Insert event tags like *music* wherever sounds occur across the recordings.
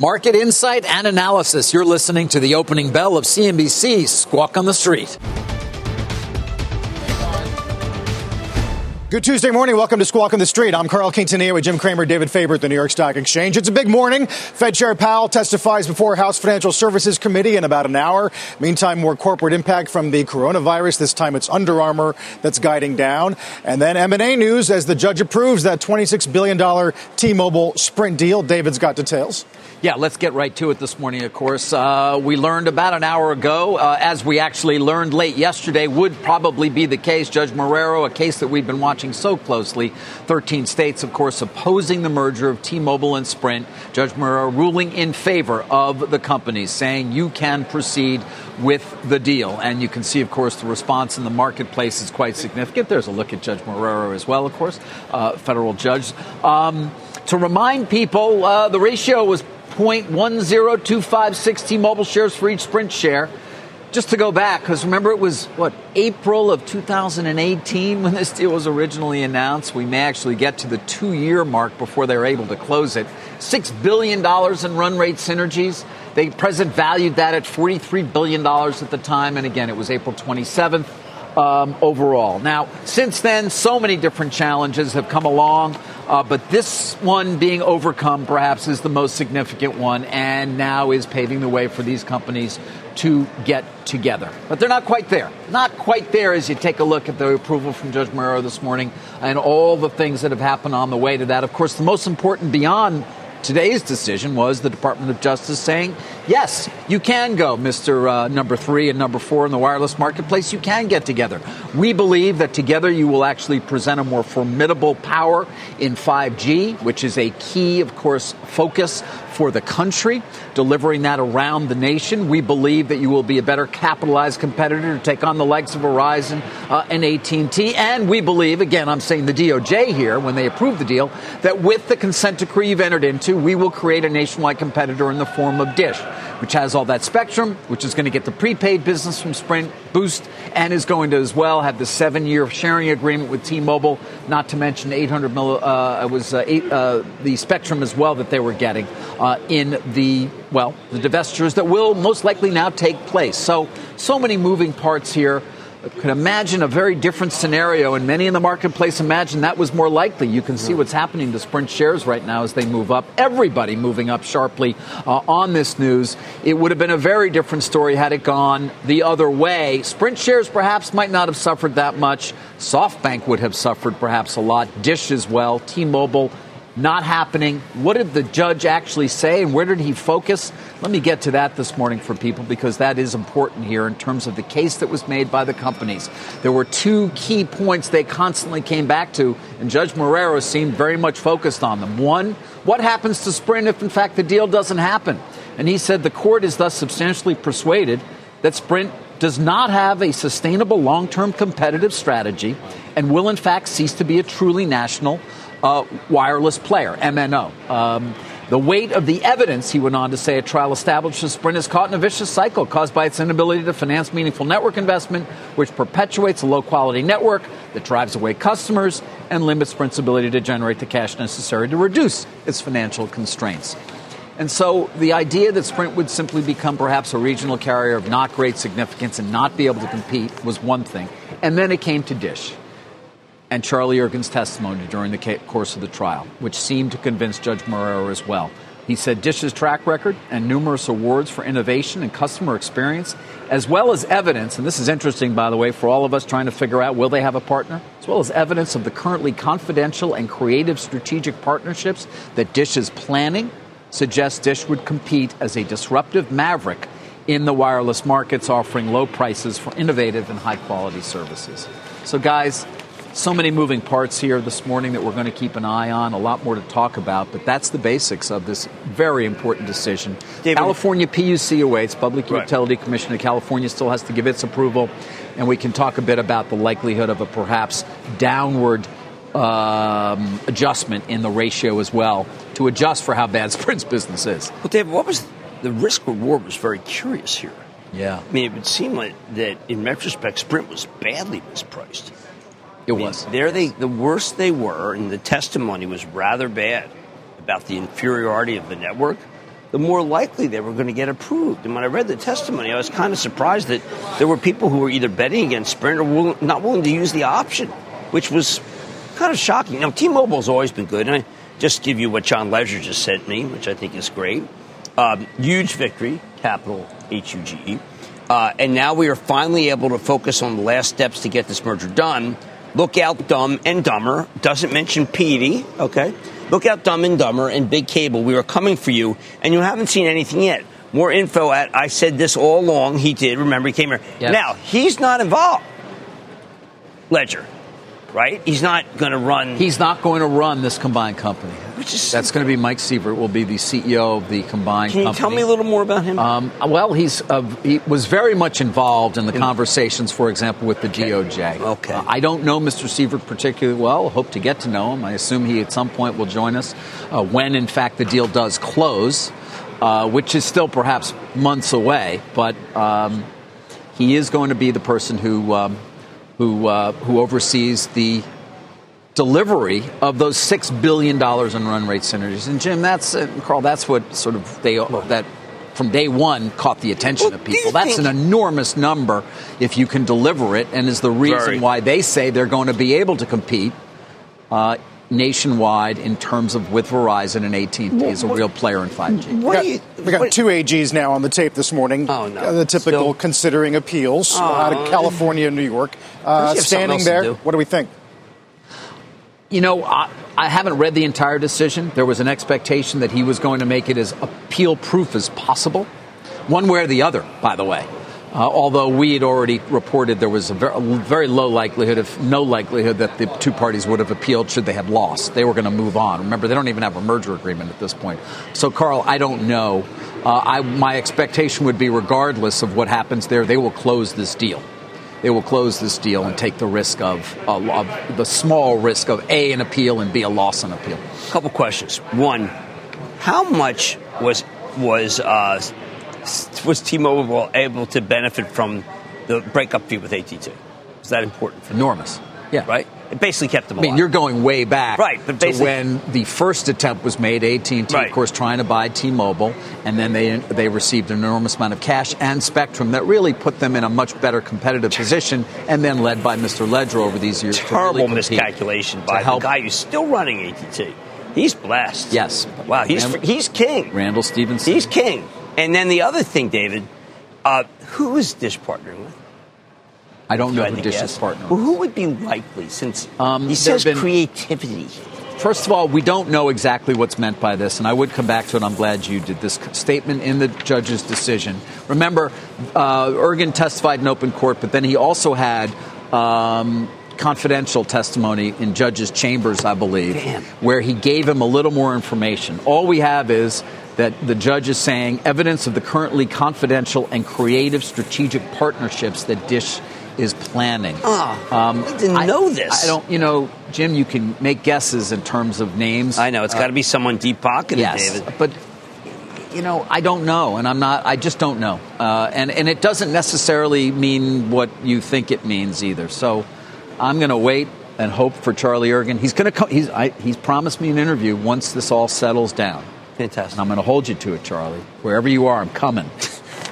Market insight and analysis. You're listening to the opening bell of CNBC Squawk on the Street. Good Tuesday morning. Welcome to Squawk on the Street. I'm Carl Quintanilla with Jim Cramer, David Faber at the New York Stock Exchange. It's a big morning. Fed Chair Powell testifies before House Financial Services Committee in about an hour. Meantime, more corporate impact from the coronavirus. This time it's Under Armour that's guiding down. And then M&A news as the judge approves that $26 billion T-Mobile Sprint deal. David's got details. Yeah, let's get right to it this morning, of course. Uh, we learned about an hour ago, uh, as we actually learned late yesterday, would probably be the case. Judge Marrero, a case that we've been watching so closely. 13 states, of course, opposing the merger of T Mobile and Sprint. Judge Marrero ruling in favor of the companies, saying you can proceed with the deal. And you can see, of course, the response in the marketplace is quite significant. There's a look at Judge Marrero as well, of course, uh, federal judge. Um, to remind people, uh, the ratio was 0.10256 T-Mobile shares for each Sprint share. Just to go back, because remember it was what April of 2018 when this deal was originally announced. We may actually get to the two-year mark before they're able to close it. Six billion dollars in run rate synergies. They present valued that at 43 billion dollars at the time, and again, it was April 27th. Um, overall. Now, since then, so many different challenges have come along. Uh, but this one being overcome perhaps is the most significant one and now is paving the way for these companies to get together. But they're not quite there. Not quite there as you take a look at the approval from Judge Marrero this morning and all the things that have happened on the way to that. Of course, the most important beyond today's decision was the Department of Justice saying, yes, you can go, Mr. Uh, number three and number four in the wireless marketplace. You can get together. We believe that together you will actually present a more formidable power in 5G, which is a key, of course, focus for the country, delivering that around the nation. We believe that you will be a better capitalized competitor to take on the likes of Verizon uh, and AT&T. And we believe, again, I'm saying the DOJ here, when they approve the deal, that with the consent decree you've entered into, we will create a nationwide competitor in the form of Dish which has all that spectrum, which is going to get the prepaid business from Sprint Boost, and is going to as well have the seven-year sharing agreement with T-Mobile. Not to mention 800 mil, uh, was uh, eight, uh, the spectrum as well that they were getting uh, in the well the divestitures that will most likely now take place. So so many moving parts here could imagine a very different scenario, and many in the marketplace imagine that was more likely. You can see what's happening to Sprint shares right now as they move up. Everybody moving up sharply uh, on this news. It would have been a very different story had it gone the other way. Sprint shares perhaps might not have suffered that much. SoftBank would have suffered perhaps a lot. Dish as well. T-Mobile not happening. What did the judge actually say and where did he focus? Let me get to that this morning for people because that is important here in terms of the case that was made by the companies. There were two key points they constantly came back to, and Judge Marrero seemed very much focused on them. One, what happens to Sprint if, in fact, the deal doesn't happen? And he said the court is thus substantially persuaded that Sprint does not have a sustainable long term competitive strategy and will, in fact, cease to be a truly national uh, wireless player, MNO. Um, the weight of the evidence, he went on to say, a trial establishes Sprint is caught in a vicious cycle caused by its inability to finance meaningful network investment, which perpetuates a low quality network that drives away customers and limits Sprint's ability to generate the cash necessary to reduce its financial constraints. And so the idea that Sprint would simply become perhaps a regional carrier of not great significance and not be able to compete was one thing. And then it came to Dish and Charlie Ergen's testimony during the course of the trial, which seemed to convince Judge Marrero as well. He said Dish's track record and numerous awards for innovation and customer experience, as well as evidence, and this is interesting, by the way, for all of us trying to figure out will they have a partner, as well as evidence of the currently confidential and creative strategic partnerships that Dish is planning, suggests Dish would compete as a disruptive maverick in the wireless markets, offering low prices for innovative and high quality services. So, guys, So many moving parts here this morning that we're going to keep an eye on. A lot more to talk about, but that's the basics of this very important decision. David, California PUC awaits. Public right. Utility Commission of California still has to give its approval, and we can talk a bit about the likelihood of a perhaps downward um, adjustment in the ratio as well to adjust for how bad *laughs* Sprint's business is. Well, David, what was the risk reward was very curious here. Yeah. I mean, it would seem like that in retrospect, Sprint was badly mispriced. It I mean, was. There, they the worse they were, and the testimony was rather bad about the inferiority of the network. The more likely they were going to get approved. And when I read the testimony, I was kind of surprised that there were people who were either betting against Sprint or will, not willing to use the option, which was kind of shocking. Now, T-Mobile's always been good, and I just give you what John Legere just sent me, which I think is great. Um, huge victory, capital H U G E. Uh, and now we are finally able to focus on the last steps to get this merger done. Look out, Dumb and Dumber. Doesn't mention Petey, okay? Look out, Dumb and Dumber and Big Cable. We are coming for you, and you haven't seen anything yet. More info at I said this all along. He did. Remember, he came here. Now, he's not involved. Legere, right? He's not going to run. He's not going to run this combined company. Which is that's going to be Mike Sievert. Will be the CEO of the combined. Can you company. tell me a little more about him? Um, well, he's uh, he was very much involved in the conversations, for example, with the okay. DOJ. Okay. Uh, I don't know Mr. Sievert particularly well. Hope to get to know him. I assume he at some point will join us uh, when, in fact, the deal does close, uh, which is still perhaps months away. But um, he is going to be the person who. Um, who, uh, who oversees the delivery of those six billion dollars in run rate synergies. And Jim, that's uh, Carl. That's what sort of they that from day one caught the attention well, of people. That's an enormous number if you can deliver it, and is the reason Very. why they say they're going to be able to compete. Uh, nationwide in terms of with Verizon and AT&T is a real player in 5G. What we, got, we got two AGs now on the tape this morning. Oh, no. Uh, the typical Still? considering appeals oh. out of California and New York. Uh, standing there, what do we think? You know, I, I, haven't read the entire decision. There was an expectation that he was going to make it as appeal proof as possible, one way or the other, by the way. Uh, although we had already reported there was a very, very, low likelihood, if no likelihood, that the two parties would have appealed should they have lost. They were going to move on. Remember, they don't even have a merger agreement at this point. So, Carl, I don't know. Uh, I, my expectation would be, regardless of what happens there, they will close this deal. They will close this deal and take the risk of, uh, of the small risk of A, an appeal, and B, a loss on appeal. A couple questions. One, how much was was uh, was T-Mobile able to benefit from the breakup fee with AT&T? Is that important? Enormous. Yeah. Right. It basically kept them. I mean, you're going way back, right? But basically, when the first attempt was made, AT&T, right. of course, trying to buy T-Mobile, and then they they received an enormous amount of cash and spectrum that really put them in a much better competitive position, and then led by Mr. Legere over these years. Terrible really miscalculation by the guy who's still running AT&T. He's blessed. Yes. Wow. He's he's king. Randall Stephenson. He's king. And then the other thing, David, uh, who is Dish partnering with? I don't know who Dish is partnering well, who would be likely since um, he says been, creativity? First of all, we don't know exactly what's meant by this, and I would come back to it. I'm glad you did this statement in the judge's decision. Remember, uh, Ergen testified in open court, but then he also had um, confidential testimony in judge's chambers, I believe, Damn. where he gave him a little more information. All we have is that the judge is saying evidence of the currently confidential and creative strategic partnerships that Dish is planning. Oh, um, I didn't know this. I don't, you know, Jim, you can make guesses in terms of names. I know. It's uh, got to be someone deep pocketed, yes, David. But, you know, I don't know, and I'm not, I just don't know. Uh, and, and it doesn't necessarily mean what you think it means either. So I'm going to wait and hope for Charlie Ergen. He's going to come, he's, I, he's promised me an interview once this all settles down. Fantastic. And I'm going to hold you to it, Charlie. Wherever you are, I'm coming. *laughs*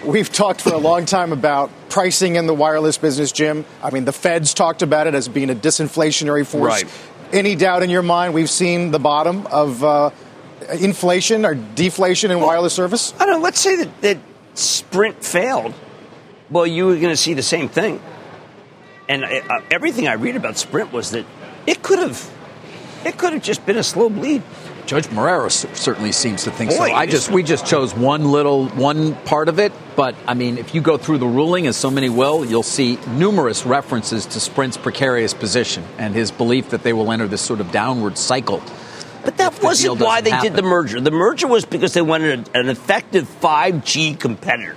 We've talked for a long time about pricing in the wireless business, Jim. I mean, the Fed's talked about it as being a disinflationary force. Right. Any doubt in your mind we've seen the bottom of uh, inflation or deflation in well, wireless service? I don't know. Let's say that, that Sprint failed. Well, you were going to see the same thing. And uh, everything I read about Sprint was that it could have, it could have just been a slow bleed Judge Marrero certainly seems to think Boy, so. I just we just chose one little one part of it, but I mean, if you go through the ruling, as so many will, you'll see numerous references to Sprint's precarious position and his belief that they will enter this sort of downward cycle. But that wasn't why they happen. did the merger. The merger was because they wanted an effective 5G competitor.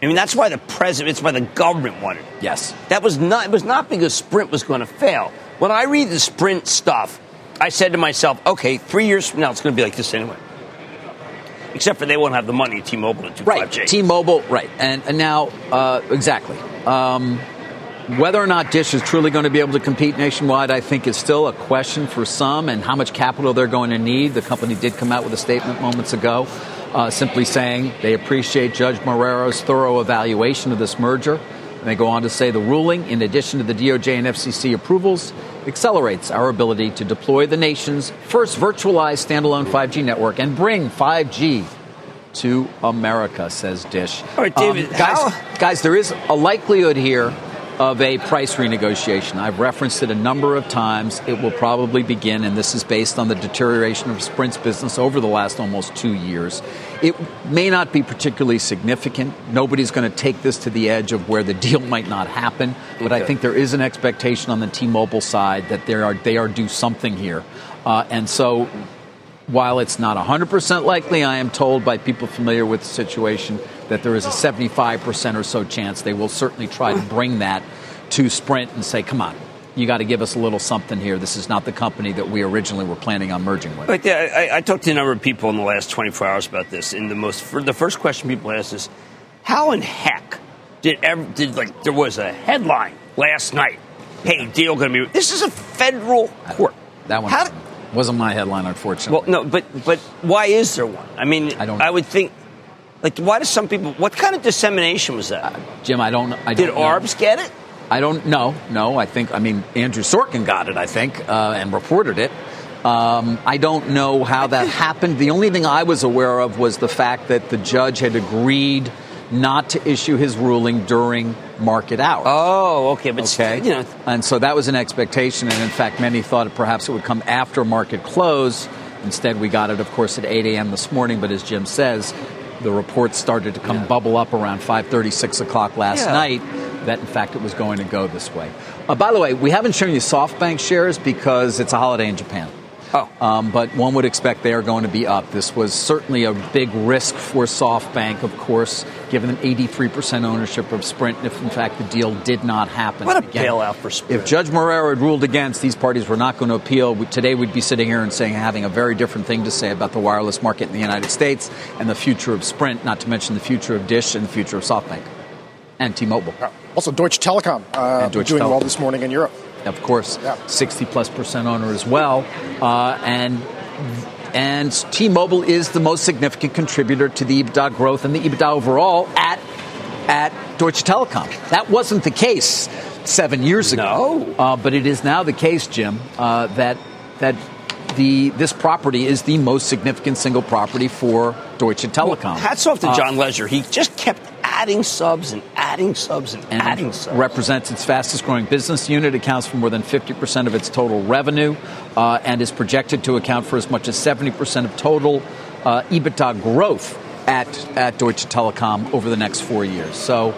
I mean, that's why the president, it's why the government wanted it. Yes. That was not, it was not because Sprint was going to fail. When I read the Sprint stuff, I said to myself, okay, three years from now, it's going to be like this anyway. Except for they won't have the money, T-Mobile, to do right. 5G. T-Mobile, right. And, and now, uh, exactly. Um, whether or not Dish is truly going to be able to compete nationwide, I think is still a question for some and how much capital they're going to need. The company did come out with a statement moments ago uh, simply saying they appreciate Judge Marrero's thorough evaluation of this merger. And they go on to say the ruling, in addition to the DOJ and FCC approvals, accelerates our ability to deploy the nation's first virtualized standalone 5G network and bring 5G to America, says Dish. All right, David. Um, guys, guys, there is a likelihood here of a price renegotiation. I've referenced it a number of times. It will probably begin, and this is based on the deterioration of Sprint's business over the last almost two years. It may not be particularly significant. Nobody's going to take this to the edge of where the *laughs* deal might not happen, but okay. I think there is an expectation on the T-Mobile side that they are they are due something here, uh, and so. While it's not 100% likely, I am told by people familiar with the situation that there is a 75% or so chance they will certainly try to bring that to Sprint and say, come on, you got to give us a little something here. This is not the company that we originally were planning on merging with. But yeah, I, I, talked to a number of people in the last 24 hours about this, and the most the first question people ask is, how in heck did ever did like there was a headline last night? Hey, deal going to be. This is a federal court. That one how, wasn't my headline, unfortunately. Well, no, but but why is there one? I mean, I don't. I would think like, why do some people? What kind of dissemination was that? Uh, Jim, I don't. I Did don't Arbs know. get it? I don't know. No, I think. I mean, Andrew Sorkin got it. I think uh, and reported it. Um, I don't know how that *laughs* happened. The only thing I was aware of was the fact that the judge had agreed not to issue his ruling during market hours. Oh, okay, but okay, you know, and so that was an expectation, and in fact, many thought perhaps it would come after market close. Instead, we got it, of course, at 8 a.m. this morning. But as Jim says, the reports started to come yeah. bubble up around 5.30, 6 o'clock last yeah. night that, in fact, it was going to go this way. Uh, by the way, we haven't shown you SoftBank shares because it's a holiday in Japan. Oh. Um, but one would expect they are going to be up. This was certainly a big risk for SoftBank, of course, given an 83% ownership of Sprint, if in fact the deal did not happen. What a Again, bailout for Sprint. If Judge Marrero had ruled against, these parties were not going to appeal. Today we'd be sitting here and saying having a very different thing to say about the wireless market in the United States and the future of Sprint, not to mention the future of Dish and the future of SoftBank and T-Mobile. Also, Deutsche Telekom uh, Deutsche doing Telekom. well this morning in Europe of course, yeah. 60 plus percent owner as well. Uh, and and T-Mobile is the most significant contributor to the EBITDA growth and the EBITDA overall at at Deutsche Telekom. That wasn't the case seven years ago. No. Uh, but it is now the case, Jim, uh, that that the this property is the most significant single property for Deutsche Telekom. Well, hats off to uh, John Legere. He just kept adding subs and adding subs and, and adding subs. Represents its fastest growing business unit, accounts for more than 50% of its total revenue, uh, and is projected to account for as much as 70% of total uh, EBITDA growth at, at Deutsche Telekom over the next four years. So,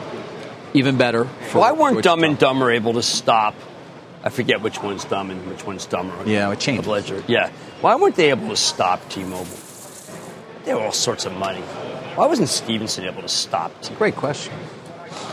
even better. Why weren't Deutsche Dumb and Dumber able to stop? I forget which one's dumb and which one's dumber. Yeah, it changed. Legere. Yeah. Why weren't they able to stop T-Mobile? They have all sorts of money. Why wasn't Stephenson able to stop? It's a great question.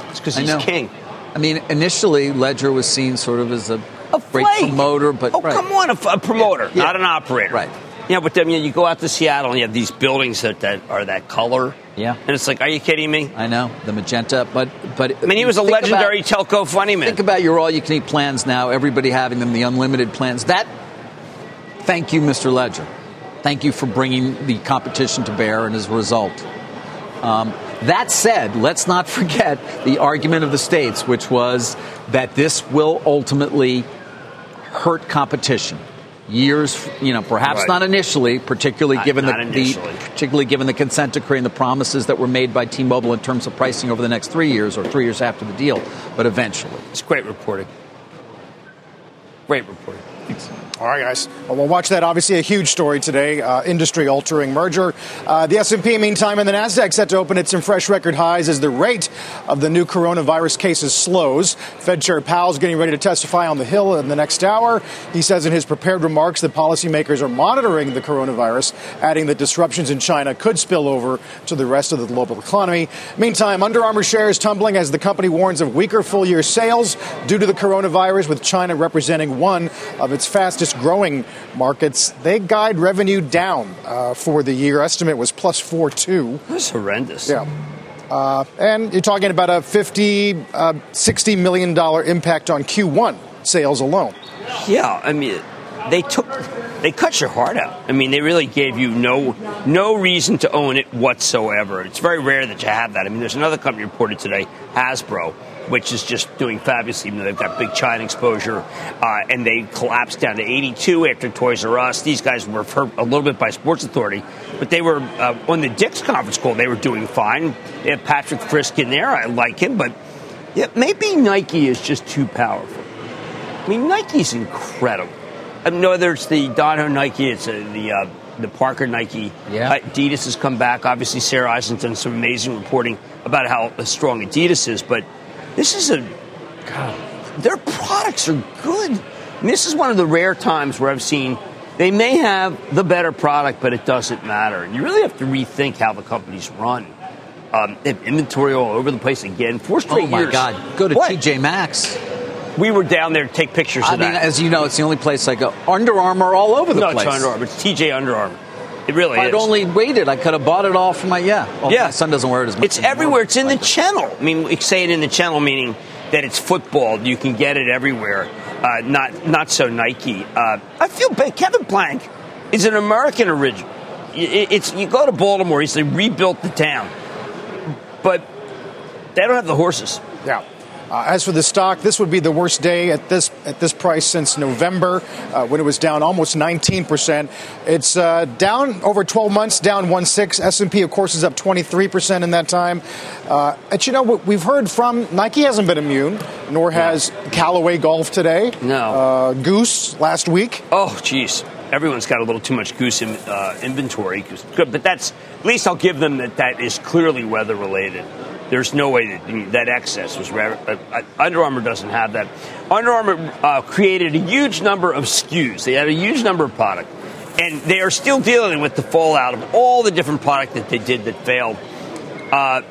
It's because he's king. I mean, initially, Legere was seen sort of as a, a great promoter, but oh, right. come on, a, a promoter, yeah. not an operator, right? Yeah, but then you, know, you go out to Seattle and you have these buildings that, that are that color. Yeah, and it's like, are you kidding me? I know the magenta, but but I mean, he was a legendary about, telco funny man. Think about your all-you-can-eat plans now. Everybody having them, the unlimited plans. That, thank you, Mr. Legere. Thank you for bringing the competition to bear, and as a result, um, that said, let's not forget the argument of the states, which was that this will ultimately hurt competition. Years, you know, perhaps right. not initially, particularly not, given not the, the, particularly given the consent decree and the promises that were made by T-Mobile in terms of pricing over the next three years or three years after the deal, but eventually. It's great reporting. Great reporting. All right, guys. Well, we'll watch that. Obviously, a huge story today. Uh, industry-altering merger. Uh, the S&P, meantime, and the Nasdaq set to open at some fresh record highs as the rate of the new coronavirus cases slows. Fed Chair Powell's getting ready to testify on the Hill in the next hour. He says in his prepared remarks that policymakers are monitoring the coronavirus, adding that disruptions in China could spill over to the rest of the global economy. Meantime, Under Armour shares tumbling as the company warns of weaker full-year sales due to the coronavirus, with China representing one of its fastest growing markets, they guide revenue down uh, for the year. Estimate was plus 4.2. That's horrendous. Yeah. Uh, and you're talking about a 50, uh, 60 million dollar impact on Q1 sales alone. Yeah, I mean, they took, they cut your heart out. I mean, they really gave you no, no reason to own it whatsoever. It's very rare that you have that. I mean, there's another company reported today, Hasbro, which is just doing fabulously. Even though they've got big China exposure, uh, and they collapsed down to 82 after Toys R Us. These guys were hurt a little bit by Sports Authority, but they were uh, on the Dick's conference call. They were doing fine. They have Patrick Frisk in there. I like him, but yeah, maybe Nike is just too powerful. I mean, Nike's incredible. I mean, whether it's the Dono Nike, it's uh, the uh, the Parker Nike. Yeah. Adidas has come back. Obviously, Sarah Eisen's done some amazing reporting about how strong Adidas is, but this is a God. Their products are good. And this is one of the rare times where I've seen they may have the better product, but it doesn't matter. And you really have to rethink how the companies run. Um, they have inventory all over the place again. Four straight Oh my years. God! Go to What? TJ Maxx. We were down there to take pictures I of mean, that. as you know, it's the only place I go. Under Armour all over the no, place. it's Under Armour. It's TJ Under Armour. It really is. I'd only waited. I could have bought it all for my yeah. Well, Yeah. my son doesn't wear it as much. It's anymore. everywhere. It's in the Like, channel. I mean, we say it in the channel, meaning that it's football. You can get it everywhere. Uh, not not so Nike. Uh, I feel bad. Kevin Plank is an American original. It's you go to Baltimore. He's they rebuilt the town, but they don't have the horses. Yeah. Uh, as for the stock, this would be the worst day at this at this price since November, uh, when it was down almost 19 percent. It's uh, down over 12 months, down 1.6. S&P, of course, is up 23 percent in that time. Uh, and you know what we've heard from Nike hasn't been immune, nor has Callaway Golf today. No. Uh, Goose last week. Oh, geez. Everyone's got a little too much goose in, uh, inventory. but that's at least I'll give them that that is clearly weather related. There's no way that that excess was. Ra- uh, uh, Under Armour doesn't have that. Under Armour uh, created a huge number of SKUs. They had a huge number of product, and they are still dealing with the fallout of all the different product that they did that failed. Uh,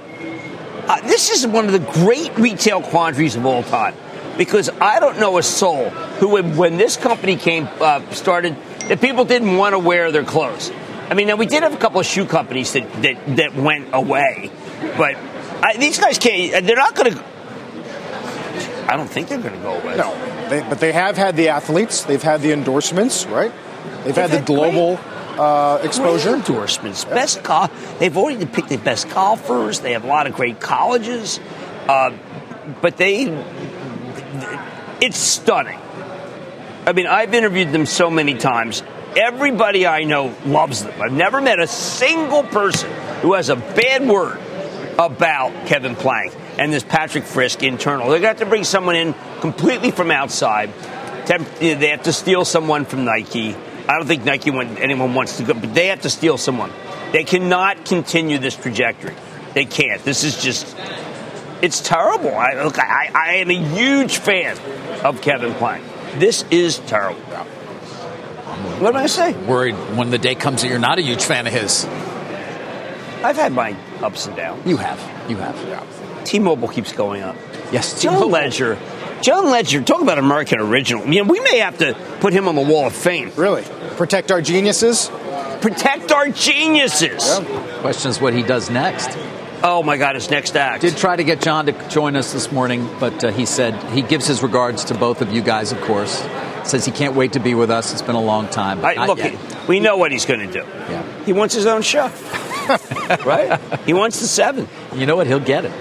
uh, this is one of the great retail quandaries of all time because I don't know a soul who, would, when this company came started, that people didn't want to wear their clothes. I mean, now we did have a couple of shoe companies that that, that went away, but I, these guys can't. They're not going to. I don't think they're going to go away. No, they, but they have had the athletes. They've had the endorsements, right? They've, had, had the global uh, Great exposure. endorsements. Best gol- They've already picked the best golfers. They have a lot of great colleges, uh, but they. It's stunning. I mean, I've interviewed them so many times. Everybody I know loves them. I've never met a single person who has a bad word about Kevin Plank and this Patrick Frisk internal. They're going to have to bring someone in completely from outside. They have to steal someone from Nike. I don't think Nike anyone wants to go, but they have to steal someone. They cannot continue this trajectory. They can't. This is just, it's terrible. I, look, I, I am a huge fan of Kevin Plank. This is terrible. What am I say? Worried when the day comes that you're not a huge fan of his. I've had my ups and downs. You have. You have. Yeah. T-Mobile keeps going up. Yes. John T-Mobile. Legere. John Legere, talk about American original. I mean, we may have to put him on the wall of fame. Really, protect our geniuses. Protect our geniuses. Question is what he does next. Oh my God, his next act. Did try to get John to join us this morning, but uh, he said he gives his regards to both of you guys, of course. Says he can't wait to be with us. It's been a long time. I, look, yet. We know what he's going to do. Yeah. He wants his own show, *laughs* right? He wants the seven. You know what? He'll get it.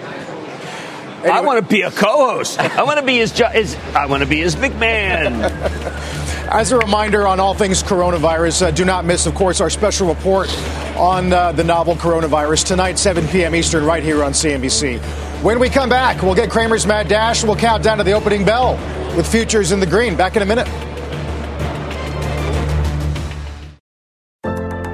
I want to be a co-host. *laughs* I want to be his, jo- his. I want to be his big man. *laughs* As a reminder on all things coronavirus, uh, do not miss, of course, our special report on uh, the novel coronavirus tonight, 7 p.m. Eastern, right here on CNBC. When we come back, we'll get Cramer's Mad Dash. We'll count down to the opening bell with futures in the green. Back in a minute.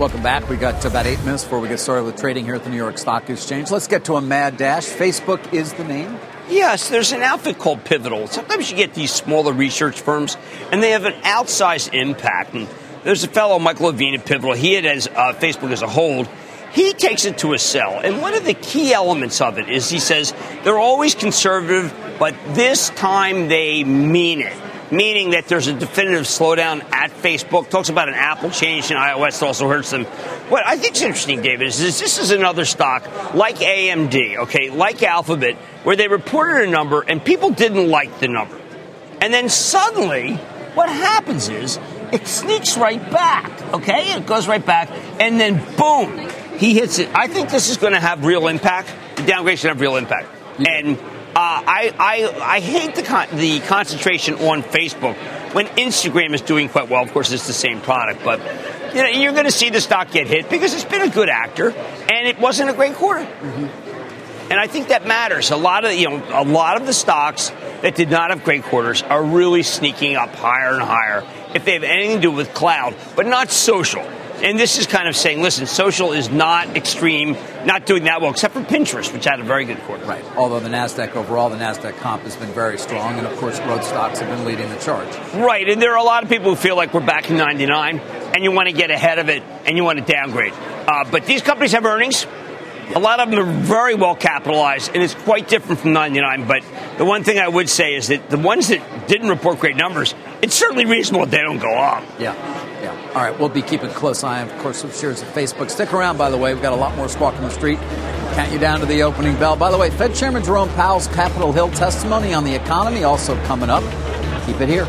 Welcome back. We got about eight minutes before we get started with trading here at the New York Stock Exchange. Let's get to a mad dash. Facebook is the name. Yes, there's an outfit called Pivotal. Sometimes you get these smaller research firms, and they have an outsized impact. And there's a fellow, Michael Levine at Pivotal. He had as uh, Facebook as a hold. He takes it to a sell, and one of the key elements of it is he says they're always conservative, but this time they mean it meaning that there's a definitive slowdown at Facebook. Talks about an Apple change in iOS that also hurts them. What I think is interesting, David, is this is another stock like AMD, okay, like Alphabet, where they reported a number and people didn't like the number. And then suddenly, what happens is it sneaks right back, okay? It goes right back, and then boom, he hits it. I think this is going to have real impact. The downgrade should have real impact. And I, I, I hate the, con- the concentration on Facebook when Instagram is doing quite well. Of course, it's the same product, but you know, you're going to see the stock get hit because it's been a good actor and it wasn't a great quarter. Mm-hmm. And I think that matters. A lot of you know, a lot of the stocks that did not have great quarters are really sneaking up higher and higher if they have anything to do with cloud, but not social. And this is kind of saying, listen, social is not extreme, not doing that well, except for Pinterest, which had a very good quarter. Right. Although the NASDAQ overall, the NASDAQ comp has been very strong. And of course, growth stocks have been leading the charge. Right. And there are a lot of people who feel like we're back in 99 and you want to get ahead of it and you want to downgrade. Uh, but these companies have earnings. A lot of them are very well capitalized, and it's quite different from 99. But the one thing I would say is that the ones that didn't report great numbers, it's certainly reasonable they don't go up. Yeah. Yeah. All right. We'll be keeping close eye, of course, with shares of Facebook. Stick around, by the way. We've got a lot more squawk on the street. Count you down to the opening bell. By the way, Fed Chairman Jerome Powell's Capitol Hill testimony on the economy also coming up. Keep it here.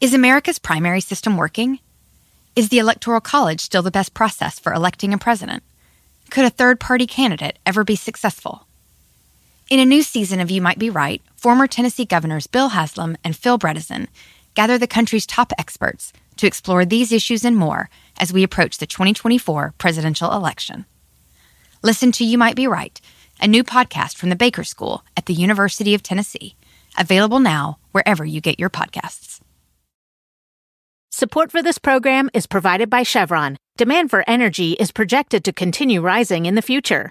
Is America's primary system working? Is the Electoral College still the best process for electing a president? Could a third party candidate ever be successful? In a new season of You Might Be Right, former Tennessee governors Bill Haslam and Phil Bredesen gather the country's top experts to explore these issues and more as we approach the 2024 presidential election. Listen to You Might Be Right, a new podcast from the Baker School at the University of Tennessee, available now wherever you get your podcasts. Support for this program is provided by Chevron. Demand for energy is projected to continue rising in the future.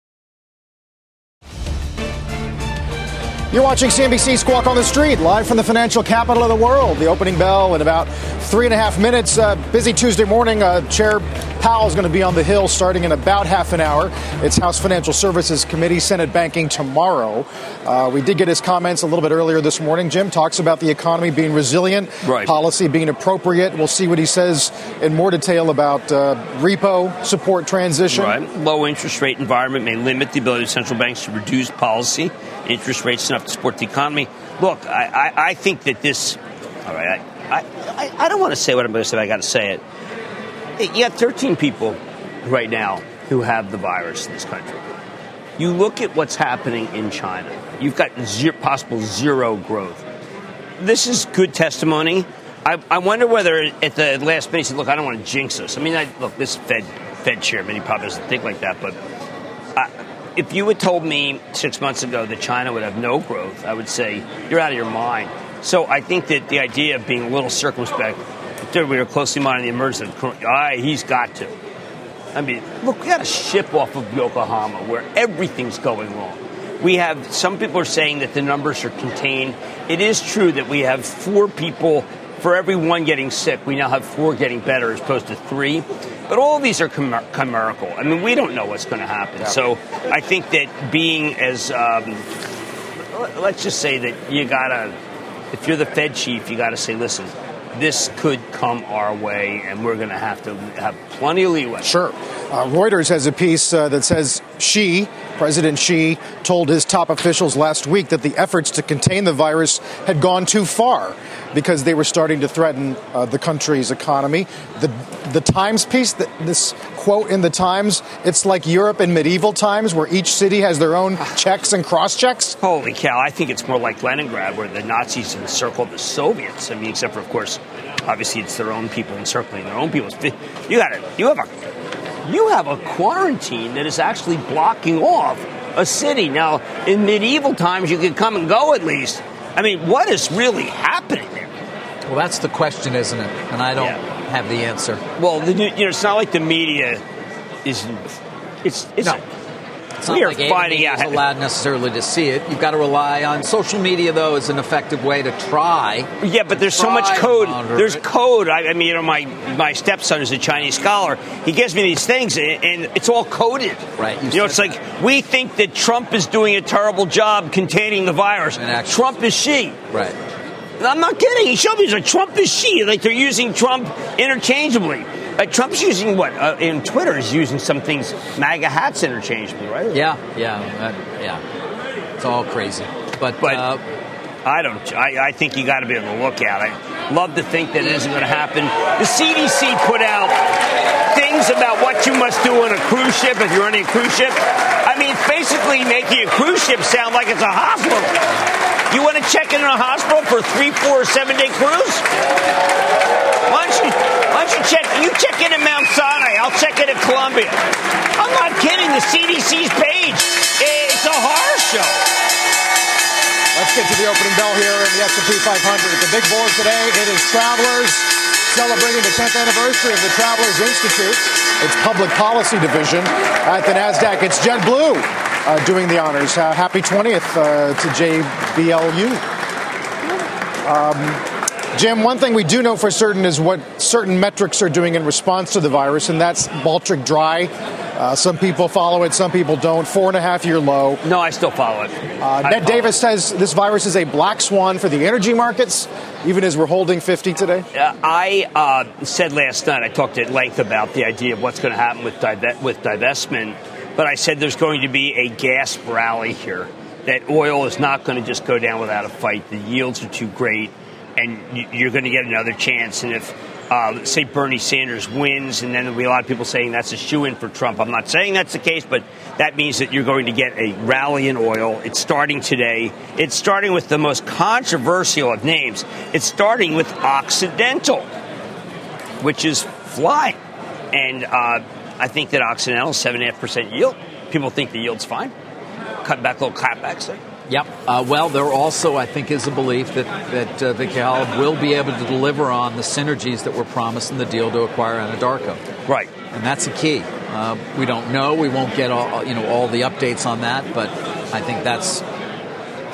You're watching CNBC Squawk on the Street, live from the financial capital of the world. The opening bell in about three and a half minutes. Uh, busy Tuesday morning. Uh, Chair Powell is going to be on the Hill starting in about half an hour. It's House Financial Services Committee, Senate Banking tomorrow. Uh, we did get his comments a little bit earlier this morning. Jim talks about the economy being resilient, right. policy being appropriate. We'll see what he says in more detail about uh, repo support transition. Right. Low interest rate environment may limit the ability of central banks to reduce policy interest rates enough support the economy. Look, I, I, I think that this. All right, I, I, I don't want to say what I'm going to say. But I got to say it. You have 13 people right now who have the virus in this country. You look at what's happening in China. You've got zero, possible zero growth. This is good testimony. I, I wonder whether at the last minute he said, "Look, I don't want to jinx us." I mean, I, look, this Fed Fed chairman, he probably doesn't think like that, but if you had told me six months ago that China would have no growth, I would say you're out of your mind. So I think that the idea of being a little circumspect, we are closely monitoring the emergence of corona, he's got to. I mean, look, we got a ship off of Yokohama where everything's going wrong. We have some people are saying that the numbers are contained. It is true that we have four people for every one getting sick. We now have four getting better as opposed to three. But all these are chimerical. I mean, we don't know what's going to happen. Yeah. So I think that being as, um, let's just say that you got to, if you're the Fed chief, you got to say, listen, this could come our way, and we're going to have to have plenty of leeway. Sure. Uh, Reuters has a piece uh, that says Xi, President Xi, told his top officials last week that the efforts to contain the virus had gone too far because they were starting to threaten uh, the country's economy. The the Times piece, th- this quote in the Times, it's like Europe in medieval times where each city has their own *sighs* checks and cross checks. Holy cow! I think it's more like Leningrad, where the Nazis encircled the Soviets. I mean, except for, of course, obviously it's their own people encircling their own people. You got it. You have a you have a quarantine that is actually blocking off a city. Now, in medieval times, you could come and go at least. I mean, what is really happening there? Well, that's the question, isn't it? And I don't Yeah. have the answer. Well, the, you know, it's not like the media is. It's it's. No. It's not we are like finding AME out. allowed necessarily to see it. You've got to rely on social media, though, as an effective way to try. Yeah, but there's so much code. There's it. code. I, I mean, you know, my my stepson is a Chinese scholar. He gives me these things, and, and it's all coded. Right, you You, know, it's like we think that Trump is doing a terrible job containing the virus. And actually- Trump is Xi. Right. I'm not kidding. He showed me he's like Trump is Xi. Like they're using Trump interchangeably. Uh, Trump's using what? Uh, in Twitter is using some things MAGA hats interchangeably, right? Yeah, yeah, uh, yeah. It's all crazy. But, But- uh, I don't. I, I think you got to be on the lookout. I love to think that it isn't going to happen. The CDC put out things about what you must do on a cruise ship if you're on a cruise ship. I mean, basically making a cruise ship sound like it's a hospital. You want to check in a hospital for three, four, or seven day cruise? Why don't you? Why don't you check? You check in at Mount Sinai. I'll check in at Columbia. I'm not kidding. The CDC's page. It's a horror show. Let's get to the opening bell here in the S&P 500. The big board today, it is Travelers celebrating the 10th anniversary of the Travelers Institute, its public policy division. At the NASDAQ, it's JetBlue uh, doing the honors. Uh, happy 20th uh, to JBLU. Um, Jim, one thing we do know for certain is what certain metrics are doing in response to the virus, and that's Baltic Dry. Uh, some people follow it, some people don't. Four and a half year low. No, I still follow it. Uh, Ned follow Davis says this virus is a black swan for the energy markets, even as we're holding 50 today. Uh, I uh, said last night, I talked at length about the idea of what's going to happen with, with divestment, but I said there's going to be a gas rally here, that oil is not going to just go down without a fight. The yields are too great, and you're going to get another chance. And if, uh, say, Bernie Sanders wins, and then there'll be a lot of people saying that's a shoe in for Trump. I'm not saying that's the case, but that means that you're going to get a rally in oil. It's starting today. It's starting with the most controversial of names. It's starting with Occidental which is flying. And uh, I think that Occidental seven and a half percent yield. People think the yield's fine. Cut back a little cutbacks there. Yep. Uh, well, there also, I think, is a belief that that uh, Vicki Hollub will be able to deliver on the synergies that were promised in the deal to acquire Anadarko, Right. and that's the key. Uh, we don't know. We won't get all you know all the updates on that, but I think that's